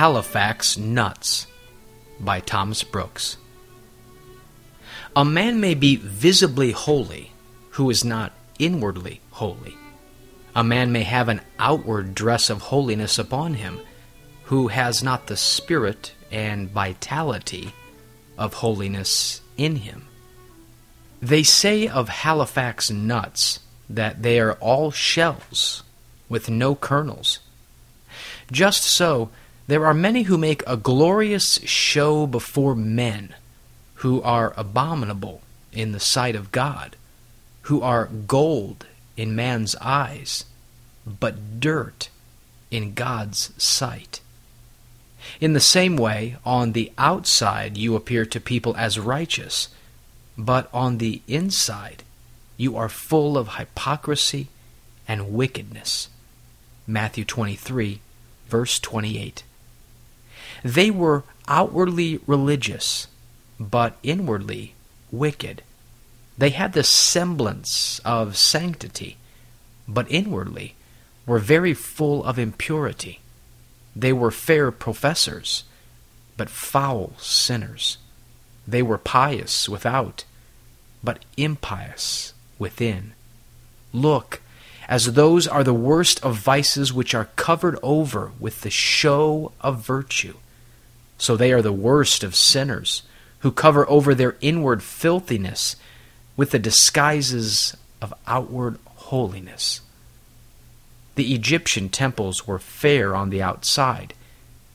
Halifax Nuts by Thomas Brooks. A man may be visibly holy who is not inwardly holy. A man may have an outward dress of holiness upon him who has not the spirit and vitality of holiness in him. They say of Halifax nuts that they are all shells with no kernels. Just so, there are many who make a glorious show before men, who are abominable in the sight of God, who are gold in man's eyes, but dirt in God's sight. In the same way, on the outside you appear to people as righteous, but on the inside you are full of hypocrisy and wickedness. Matthew 23, verse 28. They were outwardly religious, but inwardly wicked. They had the semblance of sanctity, but inwardly were very full of impurity. They were fair professors, but foul sinners. They were pious without, but impious within. Look, as those are the worst of vices which are covered over with the show of virtue. So they are the worst of sinners, who cover over their inward filthiness with the disguises of outward holiness. The Egyptian temples were fair on the outside,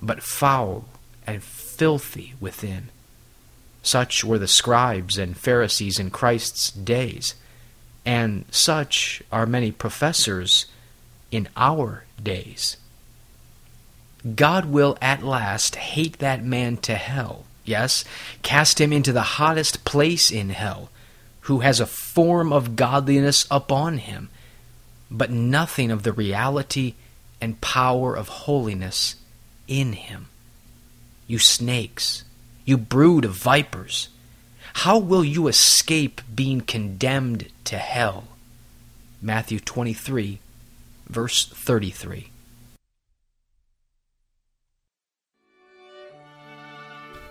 but foul and filthy within. Such were the scribes and Pharisees in Christ's days, and such are many professors in our days. God will at last hate that man to hell, yes, cast him into the hottest place in hell, who has a form of godliness upon him but nothing of the reality and power of holiness in him. You snakes, you brood of vipers, how will you escape being condemned to hell? Matthew 23, verse 33.